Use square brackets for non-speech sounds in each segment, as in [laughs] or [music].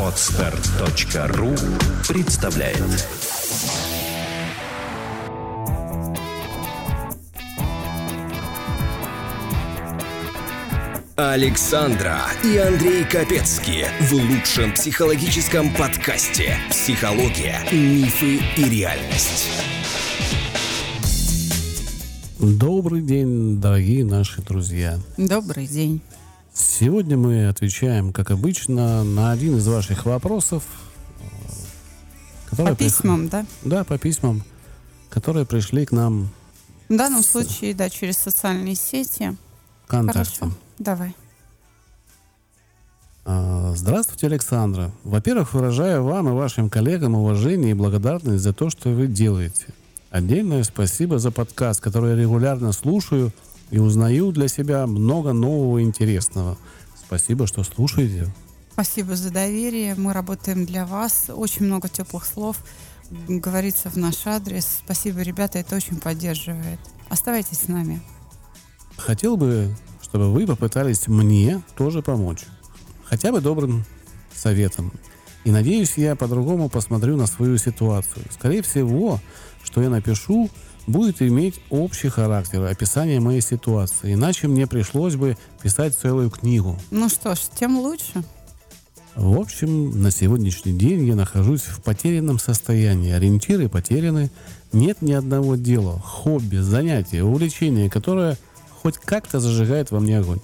Отстар.ру представляет Александра и Андрей Капецки в лучшем психологическом подкасте «Психология, мифы и реальность». Добрый день, дорогие наши друзья. Добрый день. Сегодня мы отвечаем, как обычно, на один из ваших вопросов. По письмам, да? Да, по письмам, которые пришли к нам. В данном с... случае, да, через социальные сети. ВКонтакте. Хорошо, давай. А, здравствуйте, Александра. Во-первых, выражаю вам и вашим коллегам уважение и благодарность за то, что вы делаете. Отдельное спасибо за подкаст, который я регулярно слушаю и узнаю для себя много нового и интересного. Спасибо, что слушаете. Спасибо за доверие. Мы работаем для вас. Очень много теплых слов говорится в наш адрес. Спасибо, ребята, это очень поддерживает. Оставайтесь с нами. Хотел бы, чтобы вы попытались мне тоже помочь. Хотя бы добрым советом. И надеюсь, я по-другому посмотрю на свою ситуацию. Скорее всего, что я напишу, будет иметь общий характер, описание моей ситуации. Иначе мне пришлось бы писать целую книгу. Ну что ж, тем лучше. В общем, на сегодняшний день я нахожусь в потерянном состоянии. Ориентиры потеряны. Нет ни одного дела, хобби, занятия, увлечения, которое хоть как-то зажигает во мне огонь.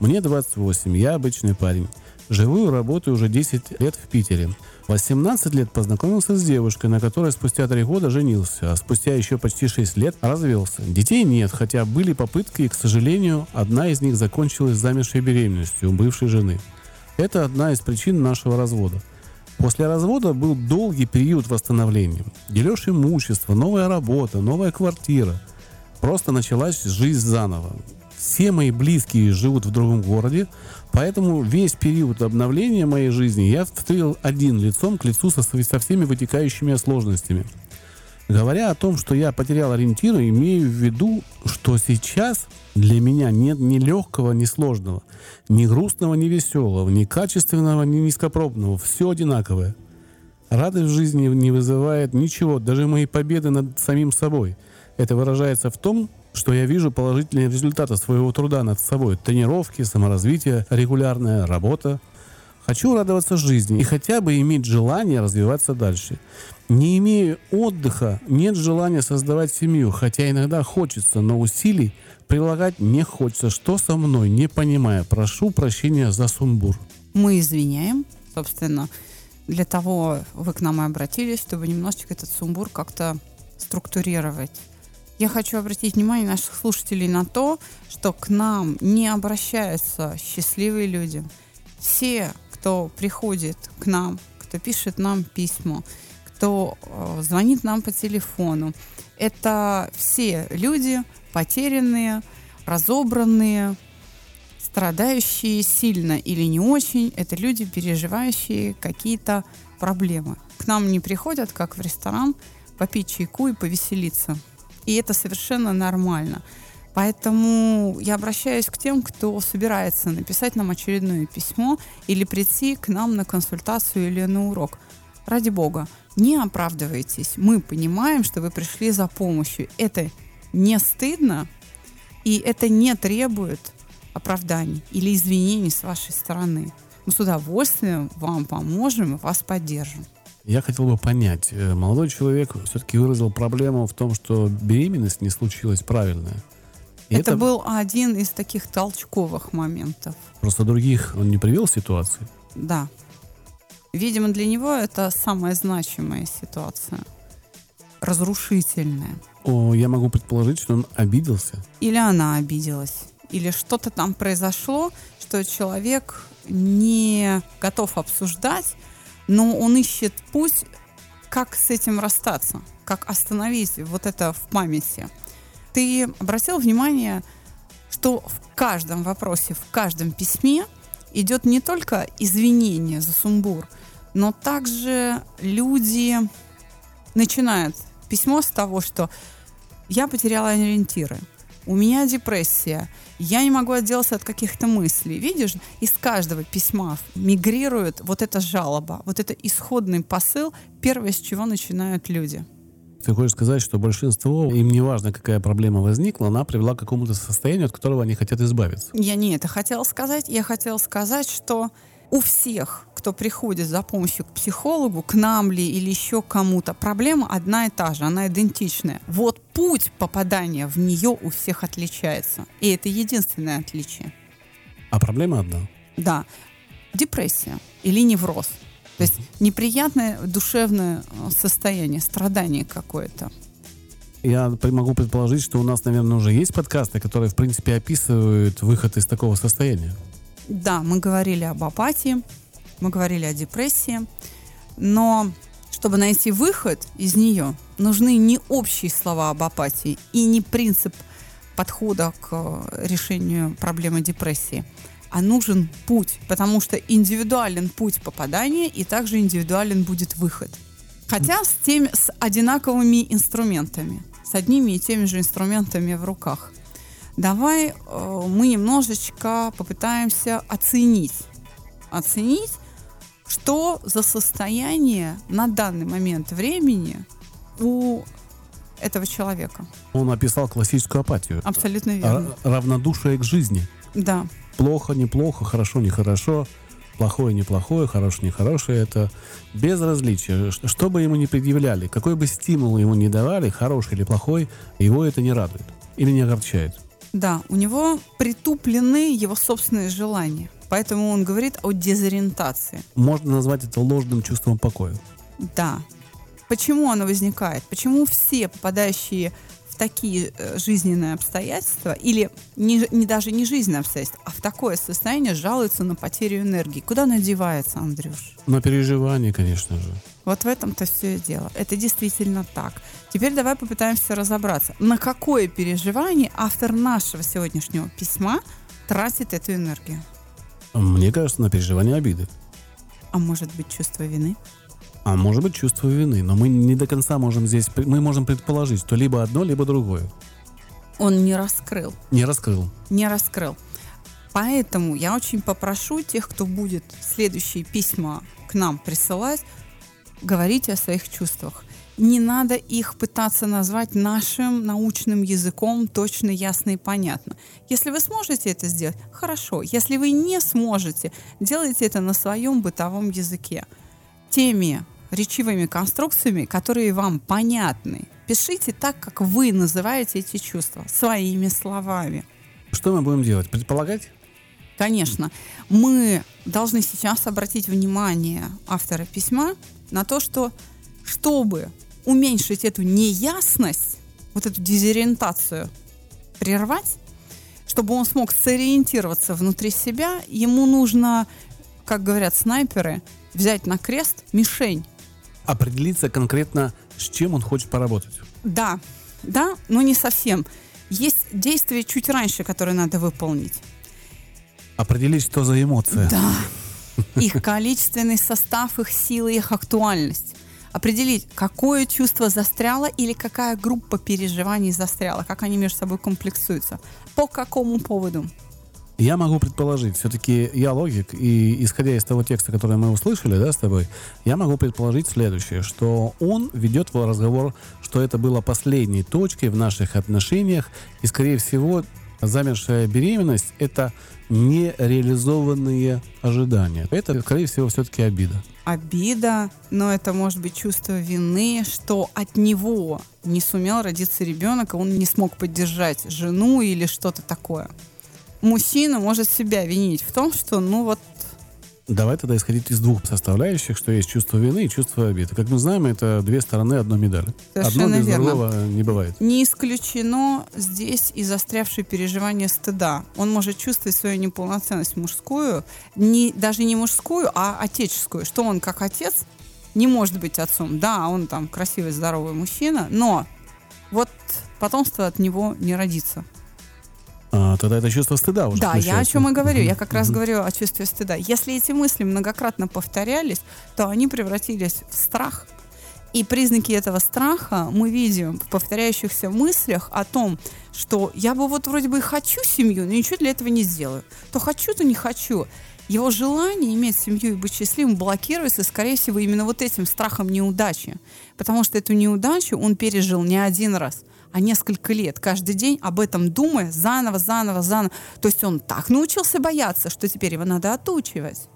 Мне 28, я обычный парень. Живу и работаю уже 10 лет в Питере. 18 лет познакомился с девушкой, на которой спустя 3 года женился, а спустя еще почти 6 лет развелся. Детей нет, хотя были попытки, и, к сожалению, одна из них закончилась замершей беременностью у бывшей жены. Это одна из причин нашего развода. После развода был долгий период восстановления. Дележ имущества, новая работа, новая квартира. Просто началась жизнь заново. Все мои близкие живут в другом городе, поэтому весь период обновления моей жизни я встретил один лицом к лицу со, со всеми вытекающими сложностями. Говоря о том, что я потерял ориентиры, имею в виду, что сейчас для меня нет ни легкого, ни сложного, ни грустного, ни веселого, ни качественного, ни низкопробного. Все одинаковое. Радость в жизни не вызывает ничего, даже мои победы над самим собой. Это выражается в том, что я вижу положительные результаты своего труда над собой. Тренировки, саморазвитие, регулярная работа. Хочу радоваться жизни и хотя бы иметь желание развиваться дальше. Не имея отдыха, нет желания создавать семью, хотя иногда хочется, но усилий прилагать не хочется. Что со мной, не понимая? Прошу прощения за сумбур. Мы извиняем, собственно, для того вы к нам и обратились, чтобы немножечко этот сумбур как-то структурировать. Я хочу обратить внимание наших слушателей на то, что к нам не обращаются счастливые люди. Все, кто приходит к нам, кто пишет нам письма, кто э, звонит нам по телефону, это все люди потерянные, разобранные, страдающие сильно или не очень. Это люди, переживающие какие-то проблемы. К нам не приходят, как в ресторан, попить чайку и повеселиться. И это совершенно нормально. Поэтому я обращаюсь к тем, кто собирается написать нам очередное письмо или прийти к нам на консультацию или на урок. Ради бога, не оправдывайтесь. Мы понимаем, что вы пришли за помощью. Это не стыдно, и это не требует оправданий или извинений с вашей стороны. Мы с удовольствием вам поможем и вас поддержим. Я хотел бы понять, э, молодой человек все-таки выразил проблему в том, что беременность не случилась правильная. это, это был один из таких толчковых моментов. Просто других он не привел ситуации? Да. Видимо, для него это самая значимая ситуация. Разрушительная. О, я могу предположить, что он обиделся. Или она обиделась. Или что-то там произошло, что человек не готов обсуждать, но он ищет путь, как с этим расстаться, как остановить вот это в памяти. Ты обратил внимание, что в каждом вопросе, в каждом письме идет не только извинение за сумбур, но также люди начинают письмо с того, что я потеряла ориентиры, у меня депрессия, Я не могу отделаться от каких-то мыслей. Видишь, из каждого письма мигрирует вот эта жалоба, вот это исходный посыл, первое, с чего начинают люди. Ты хочешь сказать, что большинство, им не важно, какая проблема возникла, она привела к какому-то состоянию, от которого они хотят избавиться. Я не это хотела сказать. Я хотела сказать, что у всех, кто приходит за помощью к психологу, к нам ли или еще кому-то, проблема одна и та же, она идентичная. Вот путь попадания в нее у всех отличается. И это единственное отличие. А проблема одна. Да. Депрессия или невроз. То есть неприятное душевное э, состояние, страдание какое-то. Я могу предположить, что у нас, наверное, уже есть подкасты, которые, в принципе, описывают выход из такого состояния. Да, мы говорили об апатии, мы говорили о депрессии, но чтобы найти выход из нее, нужны не общие слова об апатии и не принцип подхода к э, решению проблемы депрессии, а нужен путь, потому что индивидуален путь попадания и также индивидуален будет выход. Хотя с, теми, с одинаковыми инструментами, с одними и теми же инструментами в руках – давай э, мы немножечко попытаемся оценить, оценить, что за состояние на данный момент времени у этого человека. Он описал классическую апатию. Абсолютно верно. Р- равнодушие к жизни. Да. Плохо, неплохо, хорошо, нехорошо, плохое, неплохое, хорошее, нехорошее. Это безразличие. Что бы ему ни предъявляли, какой бы стимул ему ни давали, хороший или плохой, его это не радует или не огорчает. Да, у него притуплены его собственные желания. Поэтому он говорит о дезориентации. Можно назвать это ложным чувством покоя. Да. Почему оно возникает? Почему все попадающие в такие э, жизненные обстоятельства, или не, не даже не жизненные обстоятельства, а в такое состояние жалуются на потерю энергии? Куда она девается, Андрюш? На переживание, конечно же. Вот в этом-то все и дело. Это действительно так. Теперь давай попытаемся разобраться, на какое переживание автор нашего сегодняшнего письма тратит эту энергию. Мне кажется, на переживание обиды. А может быть, чувство вины? А может быть, чувство вины. Но мы не до конца можем здесь... Мы можем предположить, что либо одно, либо другое. Он не раскрыл. Не раскрыл. Не раскрыл. Поэтому я очень попрошу тех, кто будет следующие письма к нам присылать, говорите о своих чувствах. Не надо их пытаться назвать нашим научным языком точно, ясно и понятно. Если вы сможете это сделать, хорошо. Если вы не сможете, делайте это на своем бытовом языке. Теми речевыми конструкциями, которые вам понятны. Пишите так, как вы называете эти чувства, своими словами. Что мы будем делать? Предполагать? Конечно. Мы должны сейчас обратить внимание автора письма на то, что чтобы уменьшить эту неясность, вот эту дезориентацию, прервать, чтобы он смог сориентироваться внутри себя, ему нужно, как говорят снайперы, взять на крест мишень. Определиться конкретно, с чем он хочет поработать. Да, да, но не совсем. Есть действия чуть раньше, которые надо выполнить. Определить, что за эмоция. Да. Их количественный состав, их силы, их актуальность. Определить, какое чувство застряло или какая группа переживаний застряла, как они между собой комплексуются, по какому поводу. Я могу предположить, все-таки я логик, и исходя из того текста, который мы услышали, да, с тобой, я могу предположить следующее, что он ведет разговор, что это было последней точкой в наших отношениях, и, скорее всего, замершая беременность — это нереализованные ожидания. Это, скорее всего, все-таки обида. Обида, но это может быть чувство вины, что от него не сумел родиться ребенок, и он не смог поддержать жену или что-то такое. Мужчина может себя винить в том, что, ну вот, Давай тогда исходить из двух составляющих, что есть чувство вины и чувство обиды. Как мы знаем, это две стороны одной медали. Совершенно Одно без верно. другого не бывает. Не исключено здесь и застрявшее переживание стыда. Он может чувствовать свою неполноценность мужскую, не, даже не мужскую, а отеческую, что он как отец не может быть отцом. Да, он там красивый, здоровый мужчина, но вот потомство от него не родится. А, тогда это чувство стыда уже Да, я о чем и говорю. Я как раз говорю о чувстве стыда. Если эти мысли многократно повторялись, то они превратились в страх. И признаки этого страха мы видим в повторяющихся мыслях о том, что я бы вот вроде бы и хочу семью, но ничего для этого не сделаю. То хочу, то не хочу. Его желание иметь семью и быть счастливым блокируется, скорее всего, именно вот этим страхом неудачи. Потому что эту неудачу он пережил не один раз, а несколько лет, каждый день об этом думая, заново, заново, заново. То есть он так научился бояться, что теперь его надо отучивать.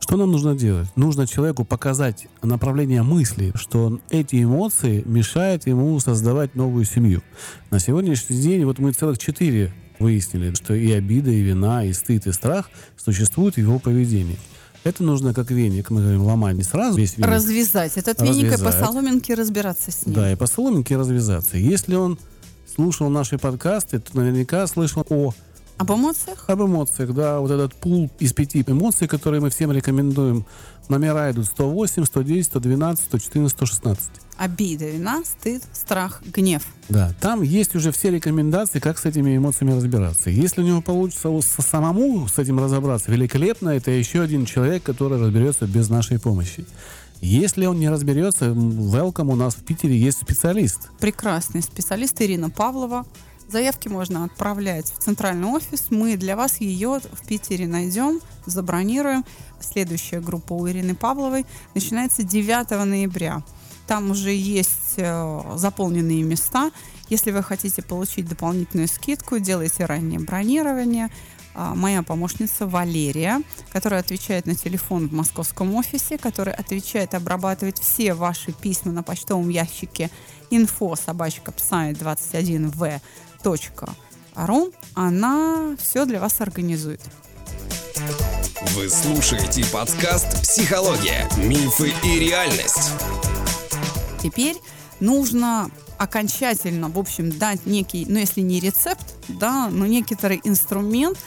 Что нам нужно делать? Нужно человеку показать направление мысли, что эти эмоции мешают ему создавать новую семью. На сегодняшний день вот мы целых четыре выяснили, что и обида, и вина, и стыд, и страх существуют в его поведении. Это нужно как веник, мы говорим, ломать не сразу весь веник. Развязать этот веник и по соломинке разбираться с ним. Да, и по соломинке развязаться. Если он слушал наши подкасты, то наверняка слышал о об эмоциях? Об эмоциях, да. Вот этот пул из пяти эмоций, которые мы всем рекомендуем. Номера идут 108, 110, 112, 114, 116. Обида, вина, стыд, страх, гнев. Да, там есть уже все рекомендации, как с этими эмоциями разбираться. Если у него получится самому с этим разобраться, великолепно, это еще один человек, который разберется без нашей помощи. Если он не разберется, welcome, у нас в Питере есть специалист. Прекрасный специалист Ирина Павлова. Заявки можно отправлять в центральный офис. Мы для вас ее в Питере найдем, забронируем. Следующая группа у Ирины Павловой начинается 9 ноября. Там уже есть э, заполненные места. Если вы хотите получить дополнительную скидку, делайте раннее бронирование. А, моя помощница Валерия, которая отвечает на телефон в московском офисе, которая отвечает обрабатывать все ваши письма на почтовом ящике info собачка 21v ру, она все для вас организует. Вы слушаете подкаст «Психология. Мифы и реальность». Теперь нужно окончательно, в общем, дать некий, ну если не рецепт, да, но некоторый инструмент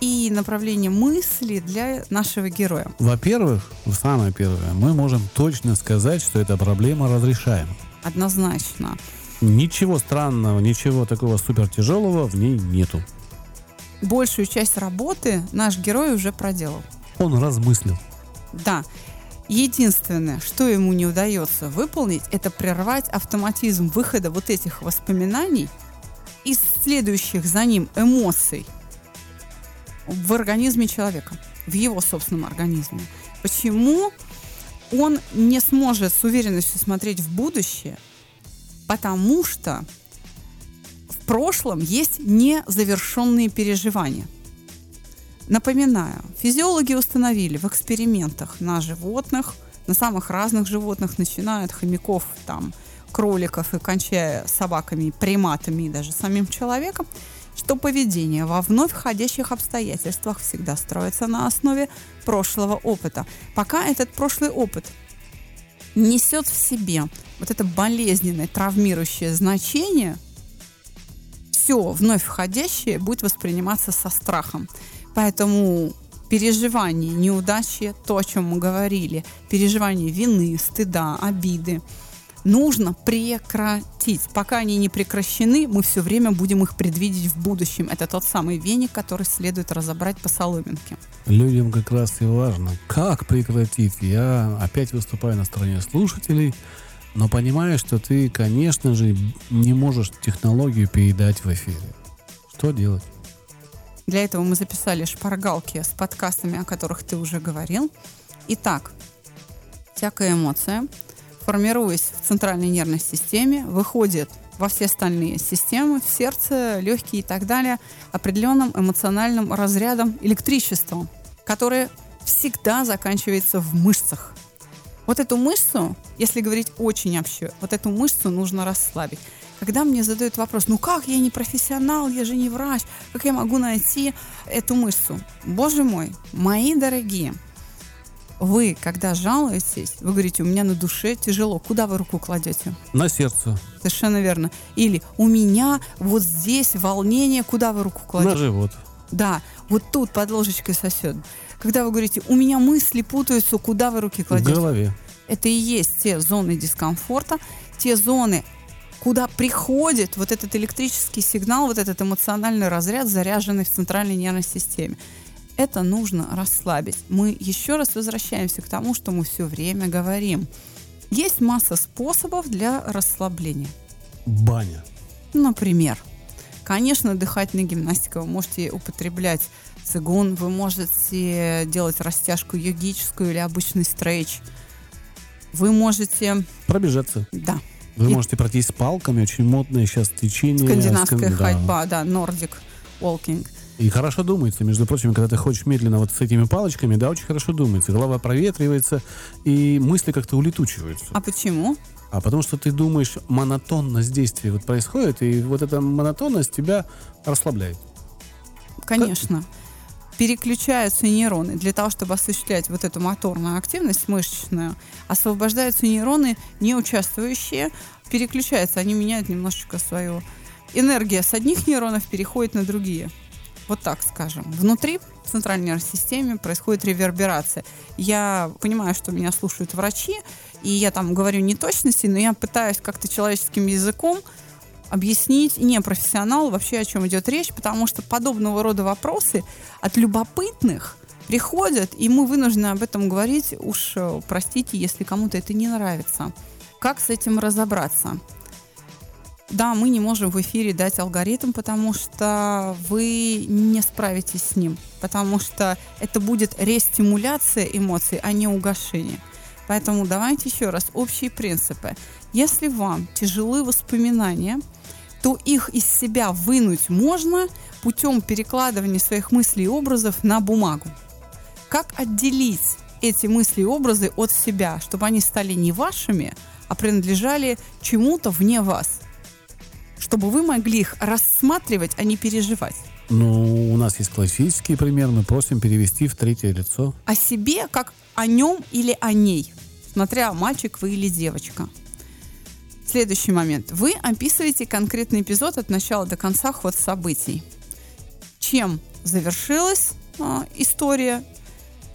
и направление мысли для нашего героя. Во-первых, самое первое, мы можем точно сказать, что эта проблема разрешаема. Однозначно. Ничего странного, ничего такого супер тяжелого в ней нету. Большую часть работы наш герой уже проделал. Он размыслил. Да. Единственное, что ему не удается выполнить, это прервать автоматизм выхода вот этих воспоминаний и следующих за ним эмоций в организме человека, в его собственном организме. Почему он не сможет с уверенностью смотреть в будущее – Потому что в прошлом есть незавершенные переживания. Напоминаю, физиологи установили в экспериментах на животных, на самых разных животных, начиная от хомяков, там, кроликов и кончая собаками, приматами и даже самим человеком, что поведение во вновь входящих обстоятельствах всегда строится на основе прошлого опыта. Пока этот прошлый опыт несет в себе вот это болезненное, травмирующее значение, все вновь входящее будет восприниматься со страхом. Поэтому переживание неудачи, то, о чем мы говорили, переживание вины, стыда, обиды, нужно прекратить. Пока они не прекращены, мы все время будем их предвидеть в будущем. Это тот самый веник, который следует разобрать по соломинке. Людям как раз и важно, как прекратить. Я опять выступаю на стороне слушателей, но понимаю, что ты, конечно же, не можешь технологию передать в эфире. Что делать? Для этого мы записали шпаргалки с подкастами, о которых ты уже говорил. Итак, всякая эмоция – формируясь в центральной нервной системе, выходит во все остальные системы, в сердце, легкие и так далее, определенным эмоциональным разрядом электричеством, которое всегда заканчивается в мышцах. Вот эту мышцу, если говорить очень общо, вот эту мышцу нужно расслабить. Когда мне задают вопрос, ну как, я не профессионал, я же не врач, как я могу найти эту мышцу? Боже мой, мои дорогие, вы, когда жалуетесь, вы говорите, у меня на душе тяжело. Куда вы руку кладете? На сердце. Совершенно верно. Или у меня вот здесь волнение, куда вы руку кладете? На живот. Да, вот тут под ложечкой сосет. Когда вы говорите, у меня мысли путаются, куда вы руки кладете? В голове. Это и есть те зоны дискомфорта, те зоны, куда приходит вот этот электрический сигнал, вот этот эмоциональный разряд, заряженный в центральной нервной системе это нужно расслабить. Мы еще раз возвращаемся к тому, что мы все время говорим. Есть масса способов для расслабления. Баня. Например, Конечно, дыхательная гимнастика. Вы можете употреблять цигун, вы можете делать растяжку йогическую или обычный стрейч. Вы можете... Пробежаться. Да. Вы И- можете пройтись с палками, очень модное сейчас течение. Скандинавская скан- ходьба, да, нордик walking. И хорошо думается, между прочим, когда ты ходишь медленно вот с этими палочками, да, очень хорошо думается. Голова проветривается, и мысли как-то улетучиваются. А почему? А потому что ты думаешь, монотонность действий вот происходит, и вот эта монотонность тебя расслабляет. Конечно. Переключаются нейроны. Для того, чтобы осуществлять вот эту моторную активность мышечную, освобождаются нейроны, не участвующие, переключаются, они меняют немножечко свою энергию с одних нейронов переходит на другие. Вот так скажем. Внутри центральной нервной системе происходит реверберация. Я понимаю, что меня слушают врачи, и я там говорю неточности, но я пытаюсь как-то человеческим языком объяснить не профессионалу вообще, о чем идет речь, потому что подобного рода вопросы от любопытных приходят, и мы вынуждены об этом говорить. Уж э, простите, если кому-то это не нравится. Как с этим разобраться? Да, мы не можем в эфире дать алгоритм, потому что вы не справитесь с ним, потому что это будет рестимуляция эмоций, а не угошение. Поэтому давайте еще раз общие принципы. Если вам тяжелы воспоминания, то их из себя вынуть можно путем перекладывания своих мыслей и образов на бумагу. Как отделить эти мысли и образы от себя, чтобы они стали не вашими, а принадлежали чему-то вне вас? Чтобы вы могли их рассматривать, а не переживать. Ну, у нас есть классический пример, мы просим перевести в третье лицо. О себе, как о нем или о ней, смотря мальчик вы или девочка. Следующий момент. Вы описываете конкретный эпизод от начала до конца ход событий. Чем завершилась а, история?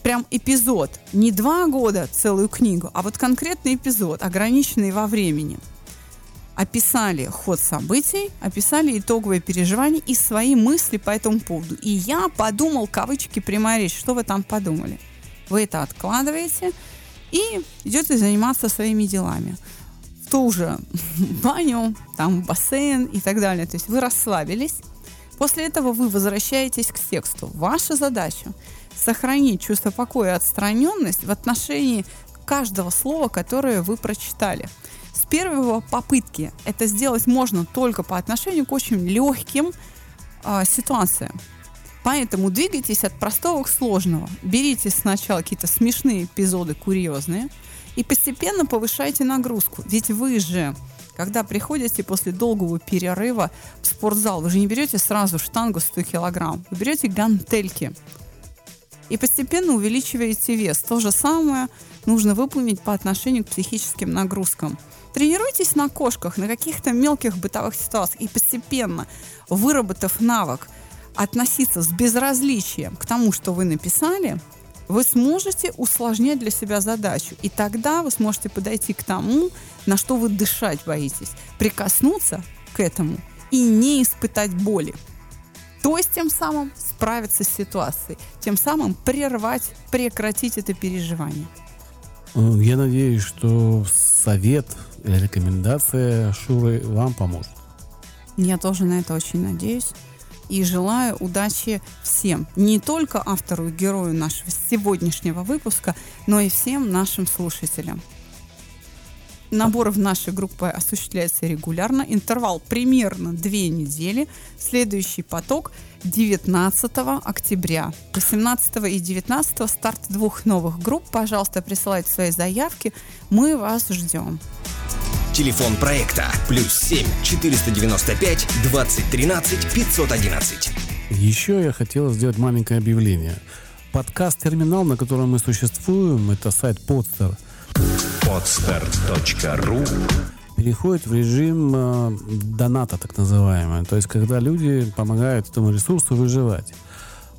Прям эпизод. Не два года целую книгу, а вот конкретный эпизод, ограниченный во времени. Описали ход событий, описали итоговые переживания и свои мысли по этому поводу. И я подумал, кавычки, прямая речь, что вы там подумали. Вы это откладываете и идете заниматься своими делами в ту же [laughs] баню, там бассейн и так далее. То есть вы расслабились. После этого вы возвращаетесь к тексту. Ваша задача сохранить чувство покоя и отстраненность в отношении каждого слова, которое вы прочитали. Первого попытки это сделать можно только по отношению к очень легким а, ситуациям. Поэтому двигайтесь от простого к сложного. Берите сначала какие-то смешные эпизоды, курьезные, и постепенно повышайте нагрузку. Ведь вы же, когда приходите после долгого перерыва в спортзал, вы же не берете сразу штангу 100 килограмм, вы берете гантельки и постепенно увеличиваете вес. То же самое нужно выполнить по отношению к психическим нагрузкам. Тренируйтесь на кошках, на каких-то мелких бытовых ситуациях и постепенно, выработав навык относиться с безразличием к тому, что вы написали, вы сможете усложнять для себя задачу. И тогда вы сможете подойти к тому, на что вы дышать боитесь, прикоснуться к этому и не испытать боли. То есть тем самым справиться с ситуацией, тем самым прервать, прекратить это переживание. Э, Я надеюсь, что совет или рекомендация Шуры вам поможет. Я тоже на это очень надеюсь. И желаю удачи всем. Не только автору и герою нашего сегодняшнего выпуска, но и всем нашим слушателям. Набор в нашей группе осуществляется регулярно. Интервал примерно две недели. Следующий поток 19 октября. 18 и 19 старт двух новых групп. Пожалуйста, присылайте свои заявки. Мы вас ждем. Телефон проекта плюс 7 495 2013 511. Еще я хотел сделать маленькое объявление. Подкаст-терминал, на котором мы существуем, это сайт Podster, Podster.ru переходит в режим э, доната, так называемый. То есть, когда люди помогают этому ресурсу выживать.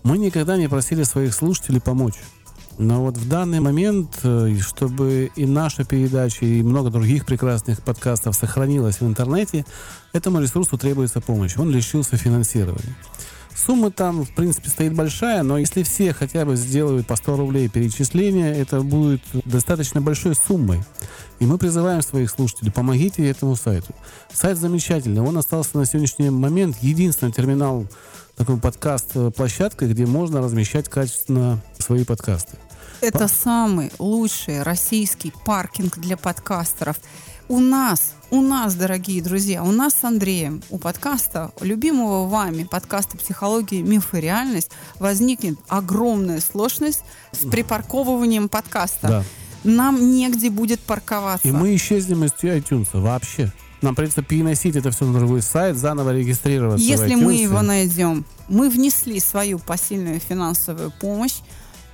Мы никогда не просили своих слушателей помочь. Но вот в данный момент, э, чтобы и наша передача, и много других прекрасных подкастов сохранилось в интернете, этому ресурсу требуется помощь. Он лишился финансирования. Сумма там, в принципе, стоит большая, но если все хотя бы сделают по 100 рублей перечисления, это будет достаточно большой суммой. И мы призываем своих слушателей, помогите этому сайту. Сайт замечательный, он остался на сегодняшний момент единственный терминал, такой подкаст-площадкой, где можно размещать качественно свои подкасты. Это самый лучший российский паркинг для подкастеров. У нас, у нас, дорогие друзья, у нас с Андреем, у подкаста, любимого вами подкаста «Психология, миф и реальность» возникнет огромная сложность с припарковыванием подкаста. Да. Нам негде будет парковаться. И мы исчезнем из iTunes вообще. Нам придется переносить это все на другой сайт, заново регистрироваться Если мы его найдем, мы внесли свою посильную финансовую помощь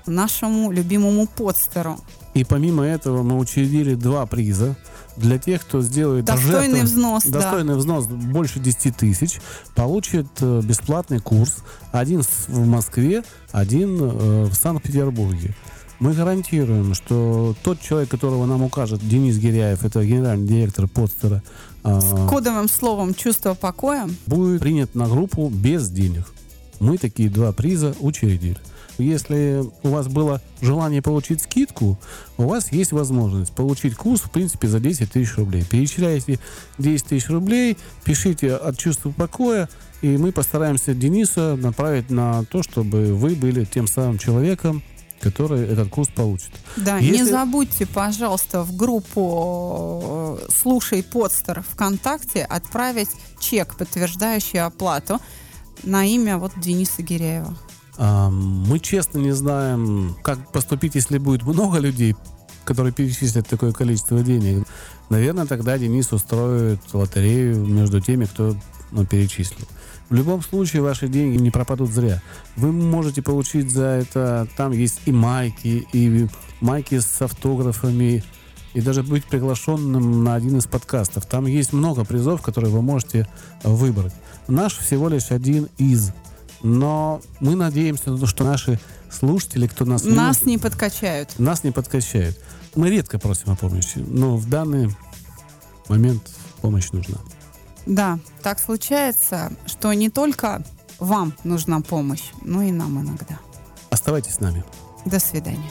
нашему любимому подстеру. И помимо этого мы учредили два приза для тех, кто сделает Достойный жертву- взнос, да. достойный взнос больше 10 тысяч, получит э, бесплатный курс. Один с- в Москве, один э, в Санкт-Петербурге. Мы гарантируем, что тот человек, которого нам укажет Денис Гиряев, это генеральный директор подстера, э, Кодовым словом «чувство покоя» будет принят на группу без денег. Мы такие два приза учредили. Если у вас было желание получить скидку, у вас есть возможность получить курс, в принципе, за 10 тысяч рублей. Перечисляйте 10 тысяч рублей, пишите от чувства покоя, и мы постараемся Дениса направить на то, чтобы вы были тем самым человеком, который этот курс получит. Да, не Если- забудьте, пожалуйста, в группу э, «Слушай подстер» ВКонтакте отправить чек, подтверждающий оплату на имя вот Дениса Гиряева. Мы честно не знаем, как поступить, если будет много людей, которые перечислят такое количество денег. Наверное, тогда Денис устроит лотерею между теми, кто ну, перечислил. В любом случае, ваши деньги не пропадут зря. Вы можете получить за это, там есть и майки, и майки с автографами, и даже быть приглашенным на один из подкастов. Там есть много призов, которые вы можете выбрать. Наш всего лишь один из. Но мы надеемся, на то, что наши слушатели, кто нас Нас не подкачают. нас не подкачают. Мы редко просим о помощи, но в данный момент помощь нужна. Да, так случается, что не только вам нужна помощь, но и нам иногда. Оставайтесь с нами. До свидания.